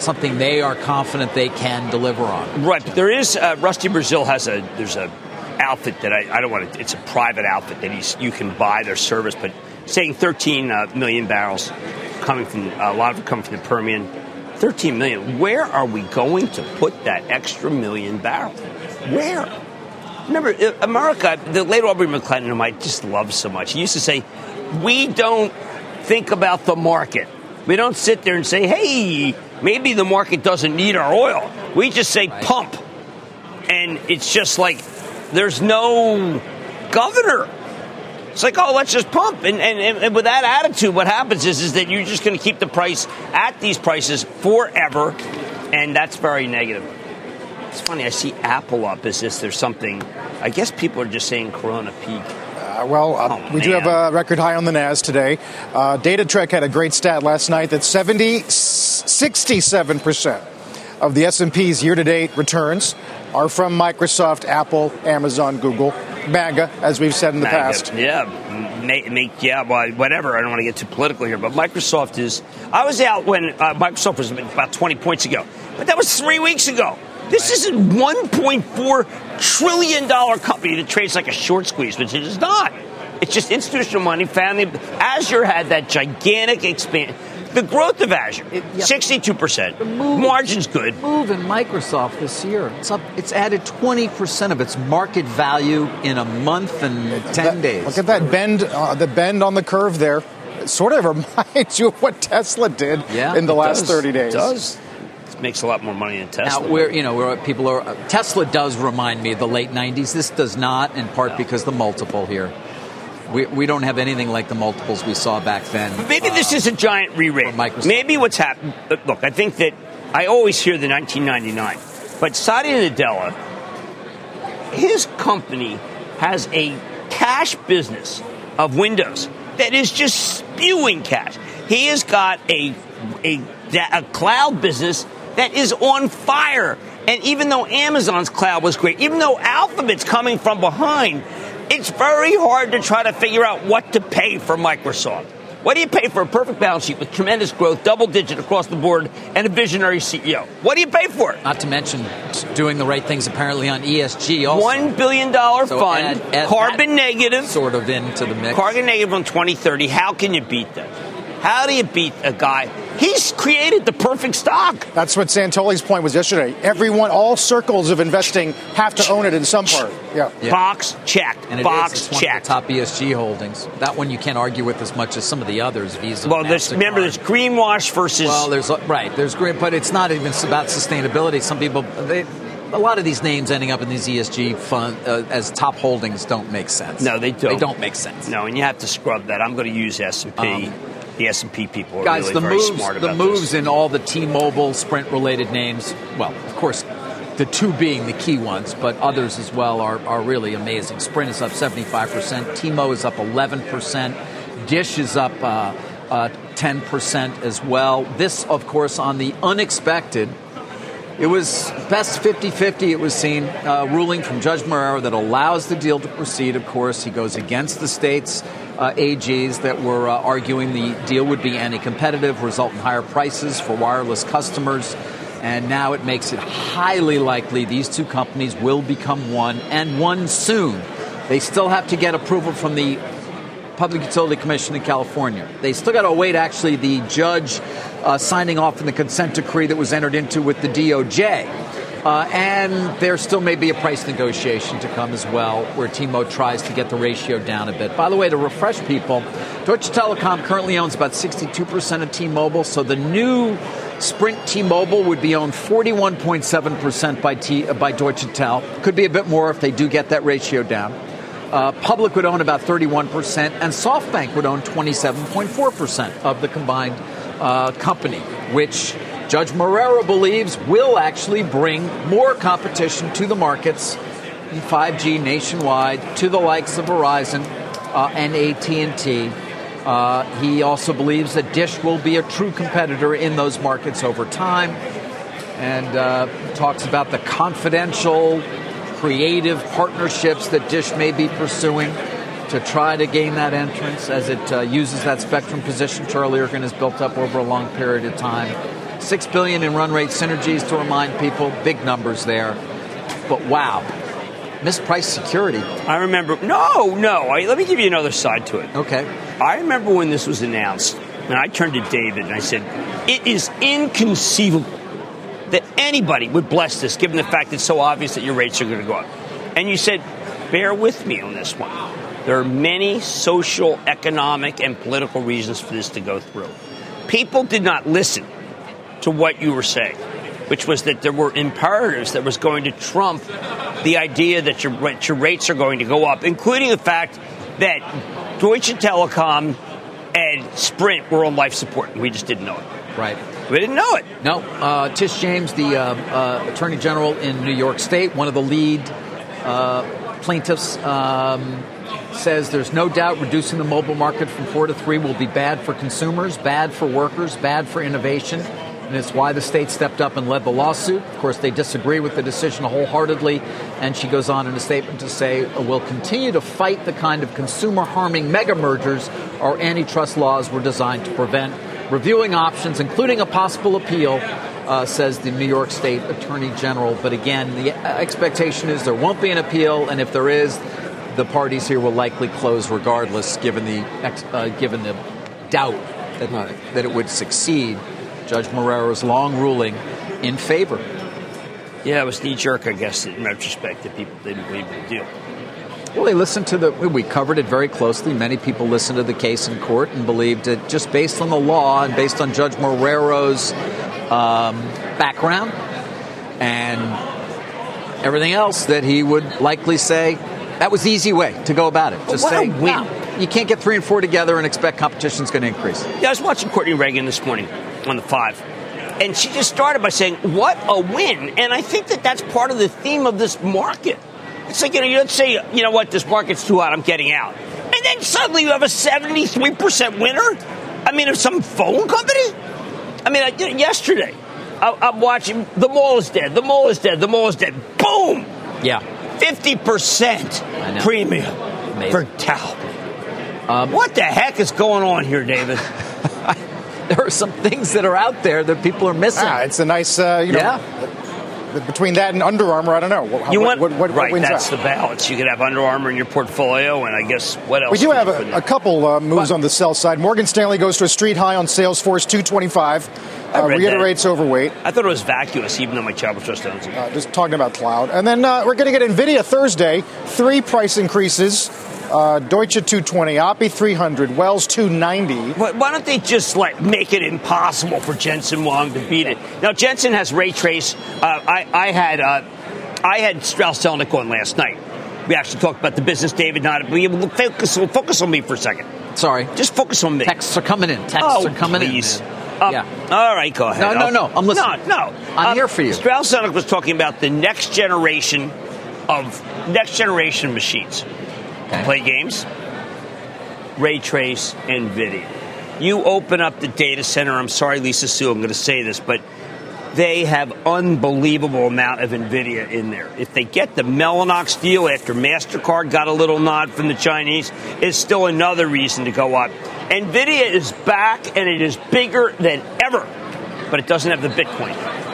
something they are confident they can deliver on. Right. But there is uh, Rusty Braziel has a there's a outfit that I, I don't want to. It's a private outfit that he's you can buy their service, but saying 13 uh, million barrels coming from a lot of it coming from the Permian. 13 million. Where are we going to put that extra million barrels? Where? Remember, uh, America, the late Aubrey McClendon, whom I just love so much, he used to say, We don't think about the market. We don't sit there and say, Hey, maybe the market doesn't need our oil. We just say, Pump. And it's just like, there's no governor. It's like, oh, let's just pump. And, and, and with that attitude, what happens is, is that you're just going to keep the price at these prices forever. And that's very negative. It's funny, I see Apple up as if there's something. I guess people are just saying Corona peak. Uh, well, uh, Oh, we do have a record high on the NAS today. Uh, DataTrek had a great stat last night that 70, 67% of the S&P's year-to-date returns are from Microsoft, Apple, Amazon, Google, MAGA, as we've said in the MAGA. past. Yeah, make, make yeah, well, whatever. I don't want to get too political here, but Microsoft is. I was out when uh, Microsoft was about 20 points ago, but that was three weeks ago. This is a 1.4 trillion dollar company that trades like a short squeeze, which it is not. It's just institutional money. Family Azure had that gigantic expand. The growth of Azure, sixty-two percent. Margin's good. Move in Microsoft this year. It's up. It's added twenty percent of its market value in a month and ten That- days. Look at that bend, uh, the bend on the curve there. It sort of *laughs* reminds you of what Tesla did Yeah, in the last does. 30 days. It does. Makes a lot more money than Tesla. Now, where you know where people are, Tesla does remind me of the late '90s. This does not, in part because the multiple here. We, we don't have anything like the multiples we saw back then. Maybe this is a giant re-rate. Maybe what's happened. Look, I think that I always hear the 1999, but Satya Nadella, his company has a cash business of Windows that is just spewing cash. He has got a a, a cloud business that is on fire. And even though Amazon's cloud was great, even though Alphabet's coming from behind, it's very hard to try to figure out what to pay for Microsoft. What do you pay for a perfect balance sheet with tremendous growth, double digit across the board, and a visionary CEO? What do you pay for it? Not to mention doing the right things apparently on ESG. Also, One billion dollar So fund, add- add carbon negative, sort of into the mix. carbon negative on 2030. How can you beat that? How do you beat a guy? He's created the perfect stock. That's what Santoli's point was yesterday. Everyone, all circles of investing have to own it in some part. Yeah. Yeah. Box check. and it is, Box it's one check. of the top ESG holdings. That one you can't argue with as much as some of the others. Visa. well, there's, remember, there's greenwash versus. Well, there's right. There's green, but it's not even about sustainability. Some people, they, a lot of these names ending up in these ESG fund uh, as top holdings don't make sense. no, they don't. They don't make sense. No, and you have to scrub that. I'm going to use S and P. The S and P people are Guys, really the very moves, smart the moves this. in all the T-Mobile Sprint-related names. Well, of course, the two being the key ones, but others as well are, are really amazing. Sprint is up 75%. T-Mo is up 11%. Dish is up uh, uh, 10% as well. This, of course, on the unexpected. It was best 50 50, it was seen, uh, ruling from Judge Marrero that allows the deal to proceed. Of course, he goes against the state's uh, AGs that were uh, arguing the deal would be anti competitive, result in higher prices for wireless customers. And now it makes it highly likely these two companies will become one and one soon. They still have to get approval from the Public Utility Commission in California. They still got to await actually the judge uh, signing off on the consent decree that was entered into with the DOJ. Uh, and there still may be a price negotiation to come as well, where T-Mo tries to get the ratio down a bit. By the way, to refresh people, Deutsche Telekom currently owns about 62% of T-Mobile, so the new Sprint T-Mobile would be owned 41.7% by T by Deutsche Tel. Could be a bit more if they do get that ratio down. Uh, Public would own about 31%, and SoftBank would own 27.4% of the combined uh, company, which Judge Marrero believes will actually bring more competition to the markets in 5G nationwide to the likes of Verizon uh, and AT&T. Uh, he also believes that Dish will be a true competitor in those markets over time, and uh, talks about the confidential creative partnerships that Dish may be pursuing to try to gain that entrance as it uh, uses that spectrum position Charlie Ergen has built up over a long period of time. Six billion in run rate synergies to remind people, big numbers there. But wow, mispriced security. I remember. No, no. I, let me give you another side to it. Okay. I remember when this was announced, and I turned to David and I said, "It is inconceivable that anybody would bless this, given the fact it's so obvious that your rates are going to go up." And you said, "Bear with me on this one. There are many social, economic, and political reasons for this to go through. People did not listen to what you were saying." Which was that there were imperatives that was going to trump the idea that your, your rates are going to go up, including the fact that Deutsche Telekom and Sprint were on life support, and we just didn't know it. Right. We didn't know it. No, uh, Tish James, the uh, uh, Attorney General in New York State, one of the lead uh, plaintiffs, um, says there's no doubt reducing the mobile market from four to three will be bad for consumers, bad for workers, bad for innovation. And it's why the state stepped up and led the lawsuit. Of course, they disagree with the decision wholeheartedly. And she goes on in a statement to say, we'll continue to fight the kind of consumer harming mega mergers our antitrust laws were designed to prevent reviewing options, including a possible appeal, uh, says the New York State Attorney General. But again, the expectation is there won't be an appeal, and if there is, the parties here will likely close regardless, given the uh, given the doubt that, that it would succeed. Judge Marrero's long ruling in favor. Yeah, it was knee jerk, I guess, in retrospect, that people didn't believe the deal. Well, they listened to the. We covered it very closely. Many people listened to the case in court and believed it just based on the law and based on Judge Marrero's um, background and everything else that he would likely say that was the easy way to go about it. Just say, win. you can't get three and four together and expect competition's going to increase. Yeah, I was watching Courtney Reagan this morning on the five, and she just started by saying, "What a win!" And I think that that's part of the theme of this market. It's like you know, you don't say, "You know what? This market's too hot. I'm getting out," and then suddenly you have a 73 percent winner. I mean, of some phone company. I mean, I, yesterday I, am watching. The mall is dead. The mall is dead. The mall is dead. Boom. Yeah. 50% premium Amazing. for Dow. Um, what the heck is going on here, David? *laughs* there are some things that are out there that people are missing. Ah, it's a nice, uh, you know, yeah between that and Under Armour, I don't know. How, you want what, what, right? that's out? the balance. You could have Under Armour in your portfolio, and I guess what else? We do have a, a, couple uh, moves but, on the sell side. Morgan Stanley goes to a street high on Salesforce, two twenty five. Uh, reiterates that. overweight. I thought it was vacuous, even though my Travel Trust owns it. Uh, just talking about cloud, and then uh, we're going to get Nvidia Thursday. Three price increases uh, Deutsche 220, API 300, Wells 290. why don't they just like make it impossible for Jensen Huang to beat it? Now Jensen has ray trace. Uh, I, I, had uh, I had Strauss Zelnick on last night. We actually talked about the business, David. Not we focus, focus on me for a second. Sorry, just focus on me. Texts are coming in. Texts oh, are coming please. in. Um, yeah. All right, go ahead. No, no, no. I'm listening. No, no. I'm um, here for you. Strauss Zelnick was talking about the next generation of next generation machines. Okay. Play games, ray trace, NVIDIA. You open up the data center. I'm sorry, Lisa Su, I'm going to say this, but they have unbelievable amount of NVIDIA in there. If they get the Mellanox deal after MasterCard got a little nod from the Chinese, it's still another reason to go up. NVIDIA is back and it is bigger than ever, but it doesn't have the Bitcoin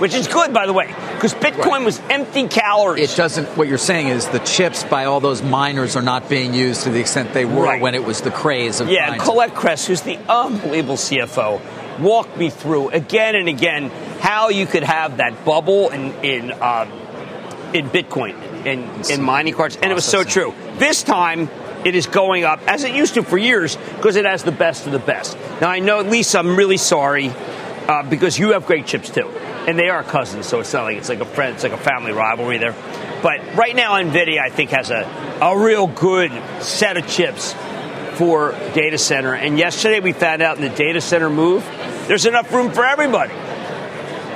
which is good, by the way, because Bitcoin right. was empty calories. It doesn't. What you're saying is the chips by all those miners are not being used to the extent they were right. when it was the craze of. Yeah, Colette Kress, who's the unbelievable CFO, walked me through again and again how you could have that bubble in in um, in Bitcoin in in mining cards, and it was so true. This time it is going up as it used to for years because it has the best of the best. Now I know, Lisa, I'm really sorry uh, because you have great chips too and they are cousins, so it's not like it's like a friend, it's like a family rivalry there. But right now, Nvidia I think has a a real good set of chips for data center. And yesterday we found out in the data center move, there's enough room for everybody.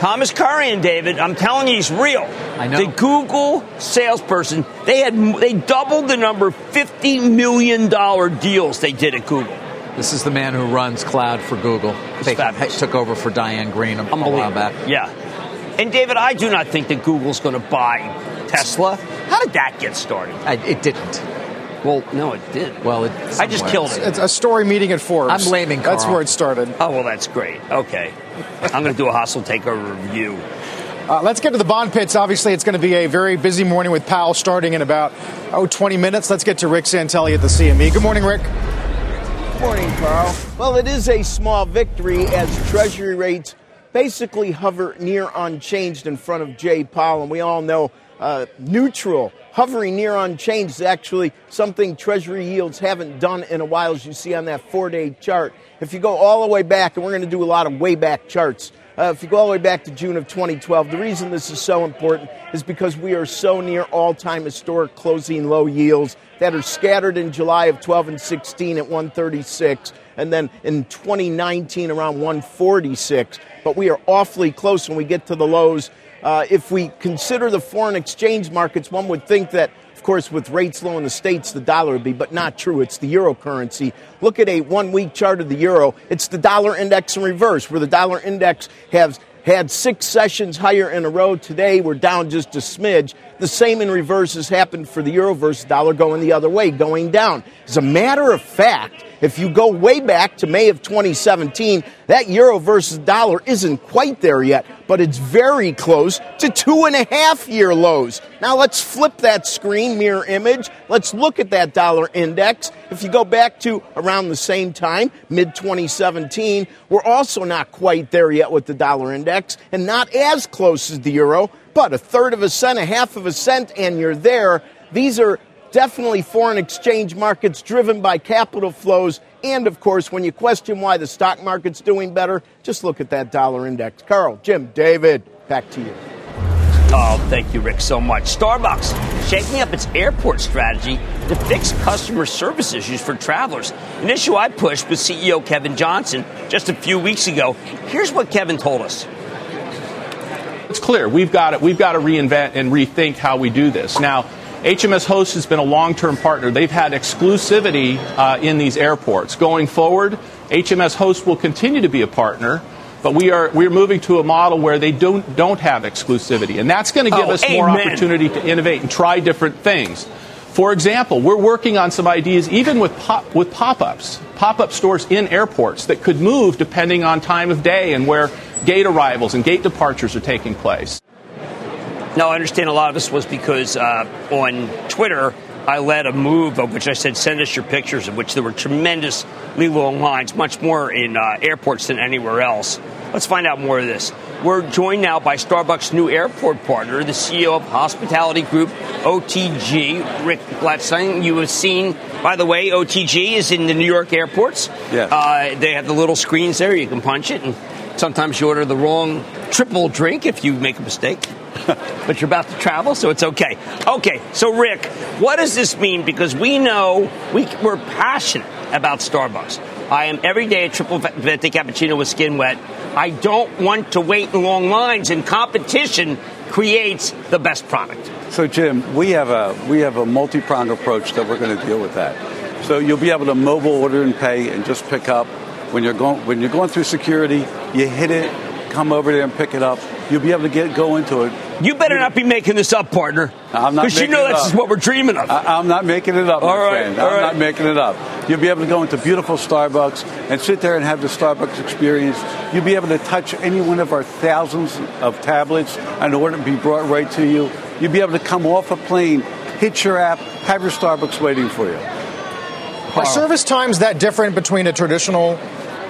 Thomas Kurian, David, I'm telling you, he's real. I know. The Google salesperson, they had they doubled the number of fifty million dollar deals they did at Google. This is the man who runs cloud for Google. They took over for Diane Greene a, a while back. Yeah. And David, I do not think that Google's going to buy Tesla. How did that get started? I, it didn't. Well, no, it did. Well, it, I just killed it. It's a story meeting at Forbes. I'm blaming Carl. That's where it started. Oh, well, that's great. Okay. I'm going to do a hostile takeover review. Uh, let's get to the bond pits. Obviously, it's going to be a very busy morning with Powell starting in about, oh, 20 minutes. Let's get to Rick Santelli at the CME. Good morning, Rick morning, Carl. Well, it is a small victory as Treasury rates basically hover near unchanged in front of Jay Powell. And we all know uh, neutral, hovering near unchanged is actually something Treasury yields haven't done in a while, as you see on that four day chart. If you go all the way back, and we're going to do a lot of way back charts, uh, if you go all the way back to June of 2012, the reason this is so important is because we are so near all time historic closing low yields that are scattered in July of 12 and 16 at 136, and then in 2019 around 146. But we are awfully close when we get to the lows. Uh, if we consider the foreign exchange markets, one would think that course, with rates low in the States, the dollar would be, but not true. It's the euro currency. Look at a one week chart of the euro. It's the dollar index in reverse, where the dollar index has had six sessions higher in a row. Today, we're down just a smidge. The same in reverse has happened for the euro versus dollar going the other way, going down. As a matter of fact, if you go way back to May of 2017, that euro versus dollar isn't quite there yet. But it's very close to two and a half year lows. Now let's flip that screen mirror image. Let's look at that dollar index. If you go back to around the same time, mid 2017, we're also not quite there yet with the dollar index and not as close as the euro, but a third of a cent, a half of a cent, and you're there. These are definitely foreign exchange markets driven by capital flows. And of course, when you question why the stock market's doing better, just look at that dollar index. Carl, Jim, David, back to you. Oh, thank you, Rick, so much. Starbucks shaking up its airport strategy to fix customer service issues for travelers. An issue I pushed with CEO Kevin Johnson just a few weeks ago. Here's what Kevin told us. It's clear we've got to, we've got to reinvent and rethink how we do this. Now, HMS Host has been a long term partner. They've had exclusivity uh, in these airports. Going forward, HMS Host will continue to be a partner. But we are we're moving to a model where they don't don't have exclusivity, and that's going to give Oh, us more opportunity to innovate and try different things. For example, we're working on some ideas even with pop, with pop-ups, pop-up stores in airports that could move depending on time of day and where gate arrivals and gate departures are taking place. Now, I understand a lot of this was because uh, on Twitter, I led a move of which I said, send us your pictures, of which there were tremendously long lines, much more in uh, airports than anywhere else. Let's find out more of this. We're joined now by Starbucks' new airport partner, the CEO of Hospitality Group, OTG, Rick Blatstein. You have seen, by the way, OTG is in the New York airports. Yes. Uh, they have the little screens there. You can punch it, and sometimes you order the wrong triple drink if you make a mistake. *laughs* but you're about to travel, so it's okay. Okay, so Rick, what does this mean? Because we know we, we're passionate about Starbucks. I am every day a triple venti cappuccino with skin wet. I don't want to wait in long lines, and competition creates the best product. So, Jim, we have a we have a multi-pronged approach that we're going to deal with that. So you'll be able to mobile order and pay and just pick up when you're going when you're going through security. You hit it, come over there and pick it up. You'll be able to get go into it. You better not be making this up, partner. I'm not Because you know up. just what we're dreaming of. I, I'm not making it up, my All right, friend. all I'm right. not making it up. You'll be able to go into beautiful Starbucks and sit there and have the Starbucks experience. You'll be able to touch any one of our thousands of tablets and order it be brought right to you. You'll be able to come off a plane, hit your app, have your Starbucks waiting for you. Are service times that different between a traditional,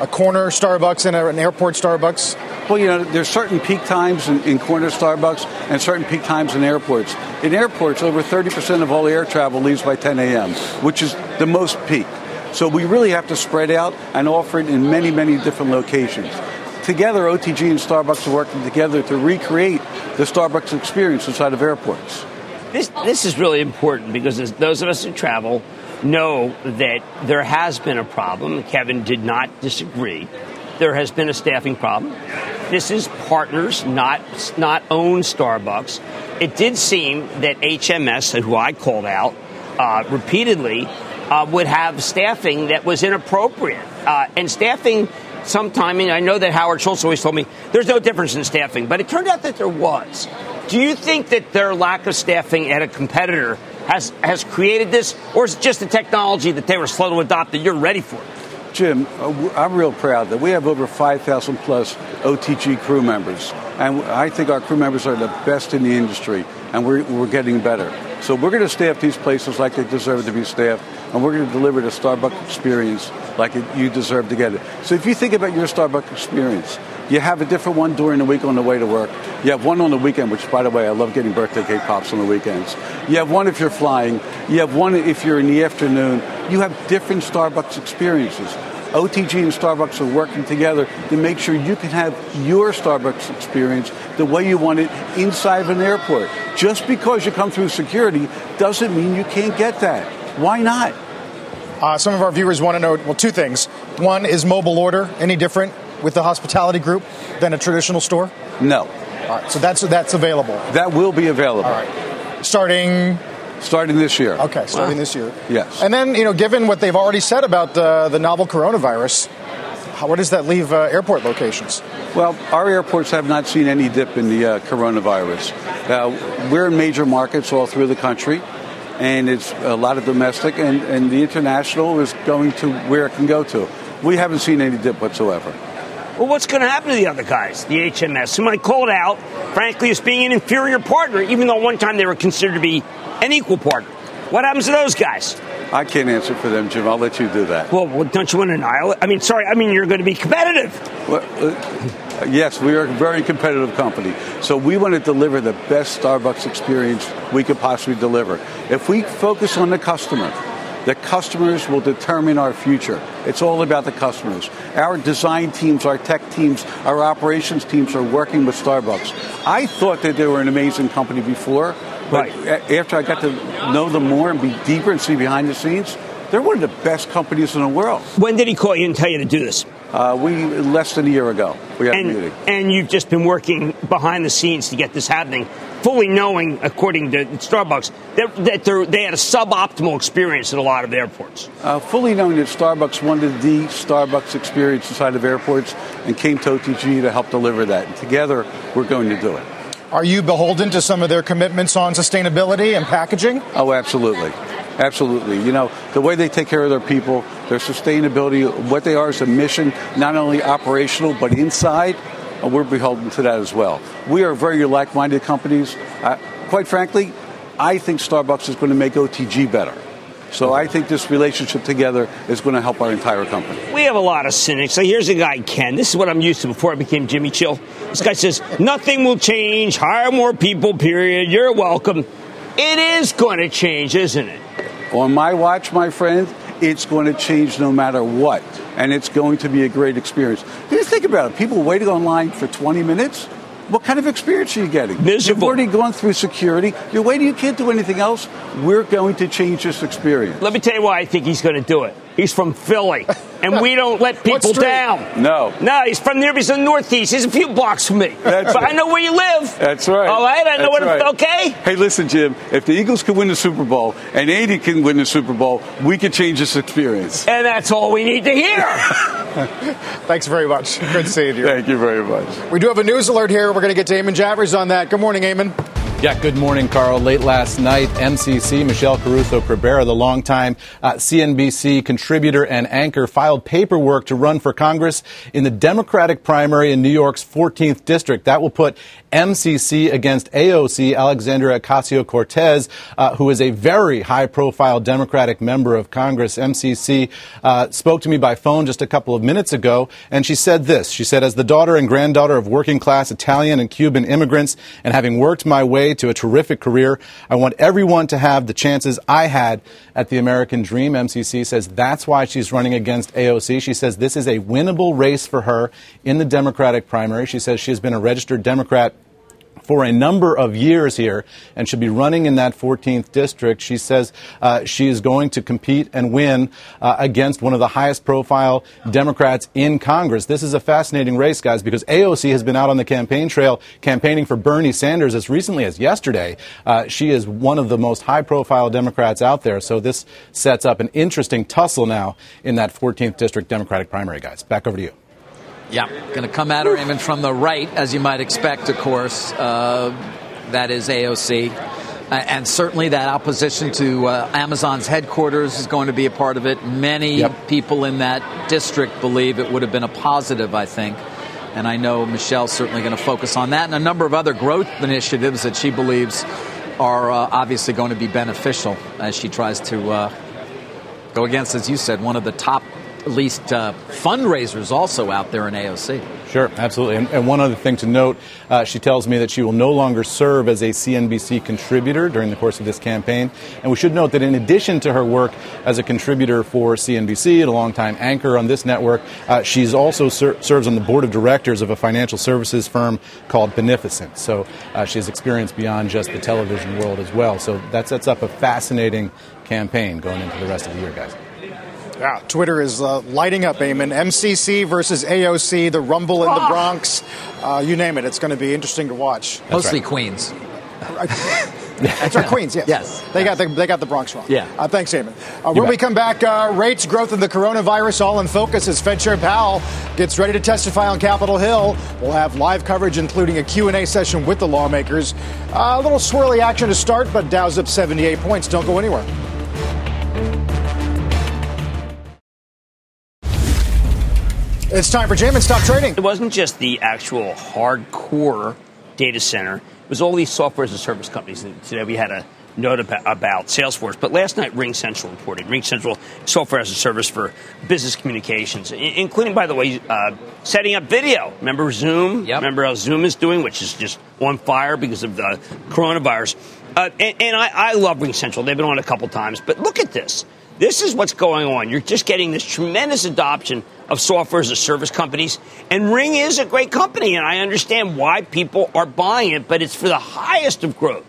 a corner Starbucks and an airport Starbucks? Well, you know, there's certain peak times in, in corner Starbucks and certain peak times in airports. In airports, over 30% of all air travel leaves by 10 a.m., which is the most peak. So we really have to spread out and offer it in many, many different locations. Together, OTG and Starbucks are working together to recreate the Starbucks experience inside of airports. This, this is really important because those of us who travel know that there has been a problem. Kevin did not disagree. There has been a staffing problem. This is partners, not not own Starbucks. It did seem that HMS, who I called out uh, repeatedly, uh, would have staffing that was inappropriate. Uh, and staffing, sometime, and I know that Howard Schultz always told me there's no difference in staffing, but it turned out that there was. Do you think that their lack of staffing at a competitor has, has created this, or is it just the technology that they were slow to adopt that you're ready for? Jim, uh, I'm real proud that we have over 5,000 plus OTG crew members. And I think our crew members are the best in the industry, and we're, we're getting better. So we're going to staff these places like they deserve to be staffed, and we're going to deliver the Starbucks experience like it, you deserve to get it. So if you think about your Starbucks experience, you have a different one during the week on the way to work. You have one on the weekend, which, by the way, I love getting birthday cake pops on the weekends. You have one if you're flying. You have one if you're in the afternoon. You have different Starbucks experiences. OTG and Starbucks are working together to make sure you can have your Starbucks experience the way you want it inside of an airport. Just because you come through security doesn't mean you can't get that. Why not? Uh, some of our viewers want to know well, two things. One, is mobile order any different with the hospitality group than a traditional store? No. All right, so that's that's available. That will be available. All right. Starting Starting this year. okay, starting this year. Yes. And then you know, given what they've already said about uh, the novel coronavirus, how, where does that leave uh, airport locations? Well, our airports have not seen any dip in the uh, coronavirus. Uh, we're in major markets all through the country, and it's a lot of domestic, and, and the international is going to where it can go to. We haven't seen any dip whatsoever. Well, what's going to happen to the other guys, the HMS, whom I called out, frankly, as being an inferior partner, even though one time they were considered to be an equal partner? What happens to those guys? I can't answer for them, Jim. I'll let you do that. Well, well don't you want to annihilate? I mean, sorry, I mean, you're going to be competitive. Well, uh, yes, we are a very competitive company. So we want to deliver the best Starbucks experience we could possibly deliver. If we focus on the customer, the customers will determine our future. It's all about the customers. Our design teams, our tech teams, our operations teams are working with Starbucks. I thought that they were an amazing company before, but right. after I got to know them more and be deeper and see behind the scenes, they're one of the best companies in the world. When did he call you and tell you to do this? Uh, we less than a year ago. We had and, a meeting, and you've just been working behind the scenes to get this happening, fully knowing, according to Starbucks, that, that they had a suboptimal experience at a lot of airports. Uh, fully knowing that Starbucks wanted the Starbucks experience inside of airports, and came to OTG to help deliver that. And together, we're going to do it. Are you beholden to some of their commitments on sustainability and packaging? Oh, absolutely. Absolutely. You know, the way they take care of their people, their sustainability, what they are as a mission, not only operational, but inside, and we're beholden to that as well. We are very like minded companies. Uh, quite frankly, I think Starbucks is going to make OTG better. So I think this relationship together is going to help our entire company. We have a lot of cynics. So here's a guy, Ken. This is what I'm used to before I became Jimmy Chill. This guy says, nothing will change. Hire more people, period. You're welcome. It is going to change, isn't it? On my watch, my friend, it's going to change no matter what. And it's going to be a great experience. You think about it. People waiting online for 20 minutes what kind of experience are you getting? Miserable. You've already gone through security. You're waiting, you can't do anything else. We're going to change this experience. Let me tell you why I think he's going to do it. He's from Philly, and we don't let *laughs* people down. No. No, he's from near, he's in the Northeast. He's a few blocks from me. That's but right. I know where you live. That's right. All right, I know what, right. okay? Hey, listen, Jim, if the Eagles can win the Super Bowl and Andy can win the Super Bowl, we can change this experience. And that's all we need to hear. *laughs* Thanks very much. Good seeing you. Thank you very much. We do have a news alert here. We're going to get to Eamon Javers on that. Good morning, Eamon. Yeah, good morning, Carl. Late last night, MCC, Michelle Caruso Cabrera, the longtime uh, CNBC contributor and anchor, filed paperwork to run for Congress in the Democratic primary in New York's 14th district. That will put MCC against AOC, Alexandria Ocasio Cortez, uh, who is a very high profile Democratic member of Congress. MCC uh, spoke to me by phone just a couple of minutes ago, and she said this. She said, as the daughter and granddaughter of working class Italian and Cuban immigrants, and having worked my way to a terrific career. I want everyone to have the chances I had at the American Dream. MCC says that's why she's running against AOC. She says this is a winnable race for her in the Democratic primary. She says she has been a registered Democrat for a number of years here and should be running in that 14th district. She says uh, she is going to compete and win uh, against one of the highest profile Democrats in Congress. This is a fascinating race, guys, because AOC has been out on the campaign trail campaigning for Bernie Sanders as recently as yesterday. Uh, she is one of the most high profile Democrats out there. So this sets up an interesting tussle now in that 14th district Democratic primary, guys. Back over to you. Yeah, going to come at her even from the right, as you might expect, of course. Uh, that is AOC. Uh, and certainly that opposition to uh, Amazon's headquarters is going to be a part of it. Many yep. people in that district believe it would have been a positive, I think. And I know Michelle's certainly going to focus on that and a number of other growth initiatives that she believes are uh, obviously going to be beneficial as she tries to uh, go against, as you said, one of the top at least uh, fundraisers also out there in AOC. Sure, absolutely. And, and one other thing to note, uh, she tells me that she will no longer serve as a CNBC contributor during the course of this campaign. And we should note that in addition to her work as a contributor for CNBC and a longtime anchor on this network, uh, also ser- serves on the board of directors of a financial services firm called Beneficient. So uh, she has experience beyond just the television world as well. So that sets up a fascinating campaign going into the rest of the year, guys. Yeah, Twitter is uh, lighting up, Eamon. MCC versus AOC, the rumble in the ah! Bronx. Uh, you name it. It's going to be interesting to watch. That's Mostly right. Queens. That's right, Queens. Yes. *laughs* Yes. They got the they got the Bronx wrong. Yeah. Uh, thanks, Eamon. Uh, when bet. we come back, uh, rates, growth, and the coronavirus all in focus as Fed Chair Powell gets ready to testify on Capitol Hill. We'll have live coverage, including a Q and A session with the lawmakers. Uh, a little swirly action to start, but Dow's up 78 points. Don't go anywhere. It's time for Jim and Stop Trading. It wasn't just the actual hardcore data center. It was all these software as a service companies. And today we had a note about, about Salesforce. But last night, RingCentral reported. RingCentral software as a service for business communications, including, by the way, uh, setting up video. Remember Zoom? Yep. Remember how Zoom is doing, which is just on fire because of the coronavirus. Uh, and, and I, I love RingCentral. They've been on a couple times. But look at this. This is what's going on. You're just getting this tremendous adoption of software as a service companies. And Ring is a great company, and I understand why people are buying it, but it's for the highest of growth.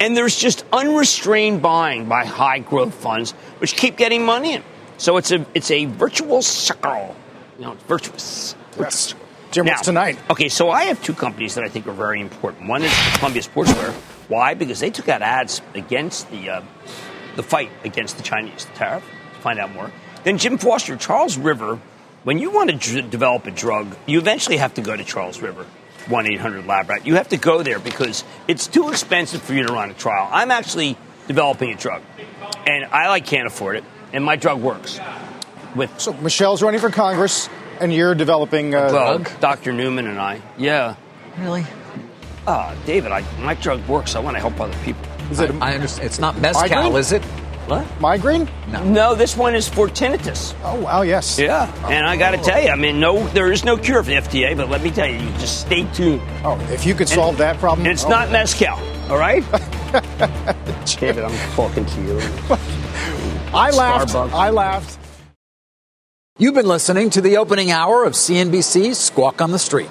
And there's just unrestrained buying by high growth funds, which keep getting money in. So it's a it's a virtual circle. You know, it's virtuous. Yes. Jim, Now- what's tonight? Okay, so I have two companies that I think are very important. One is Columbia Sportswear. Why? Because they took out ads against the uh, the fight against the Chinese the tariff. Find out more. Then Jim Foster, Charles River. When you want to dr- develop a drug, you eventually have to go to Charles River. 1 800 Lab Rat. You have to go there because it's too expensive for you to run a trial. I'm actually developing a drug, and I like can't afford it, and my drug works. With So Michelle's running for Congress, and you're developing uh, well, Dr. Newman and I. Yeah. Really? Ah, David, I, my drug works. I want to help other people. Is it I, I understand. It's not mezcal, Migraine? is it? What? migraine? No, No, this one is for tinnitus. Oh, wow, yes. Yeah, and I got to tell you, I mean, no, there is no cure for the FDA, but let me tell you, you just stay tuned. Oh, if you could solve that problem. And it's oh. not mezcal, all right? *laughs* David, I'm talking to you. *laughs* I laughed. Starbucks. I laughed. You've been listening to the opening hour of CNBC's Squawk on the Street.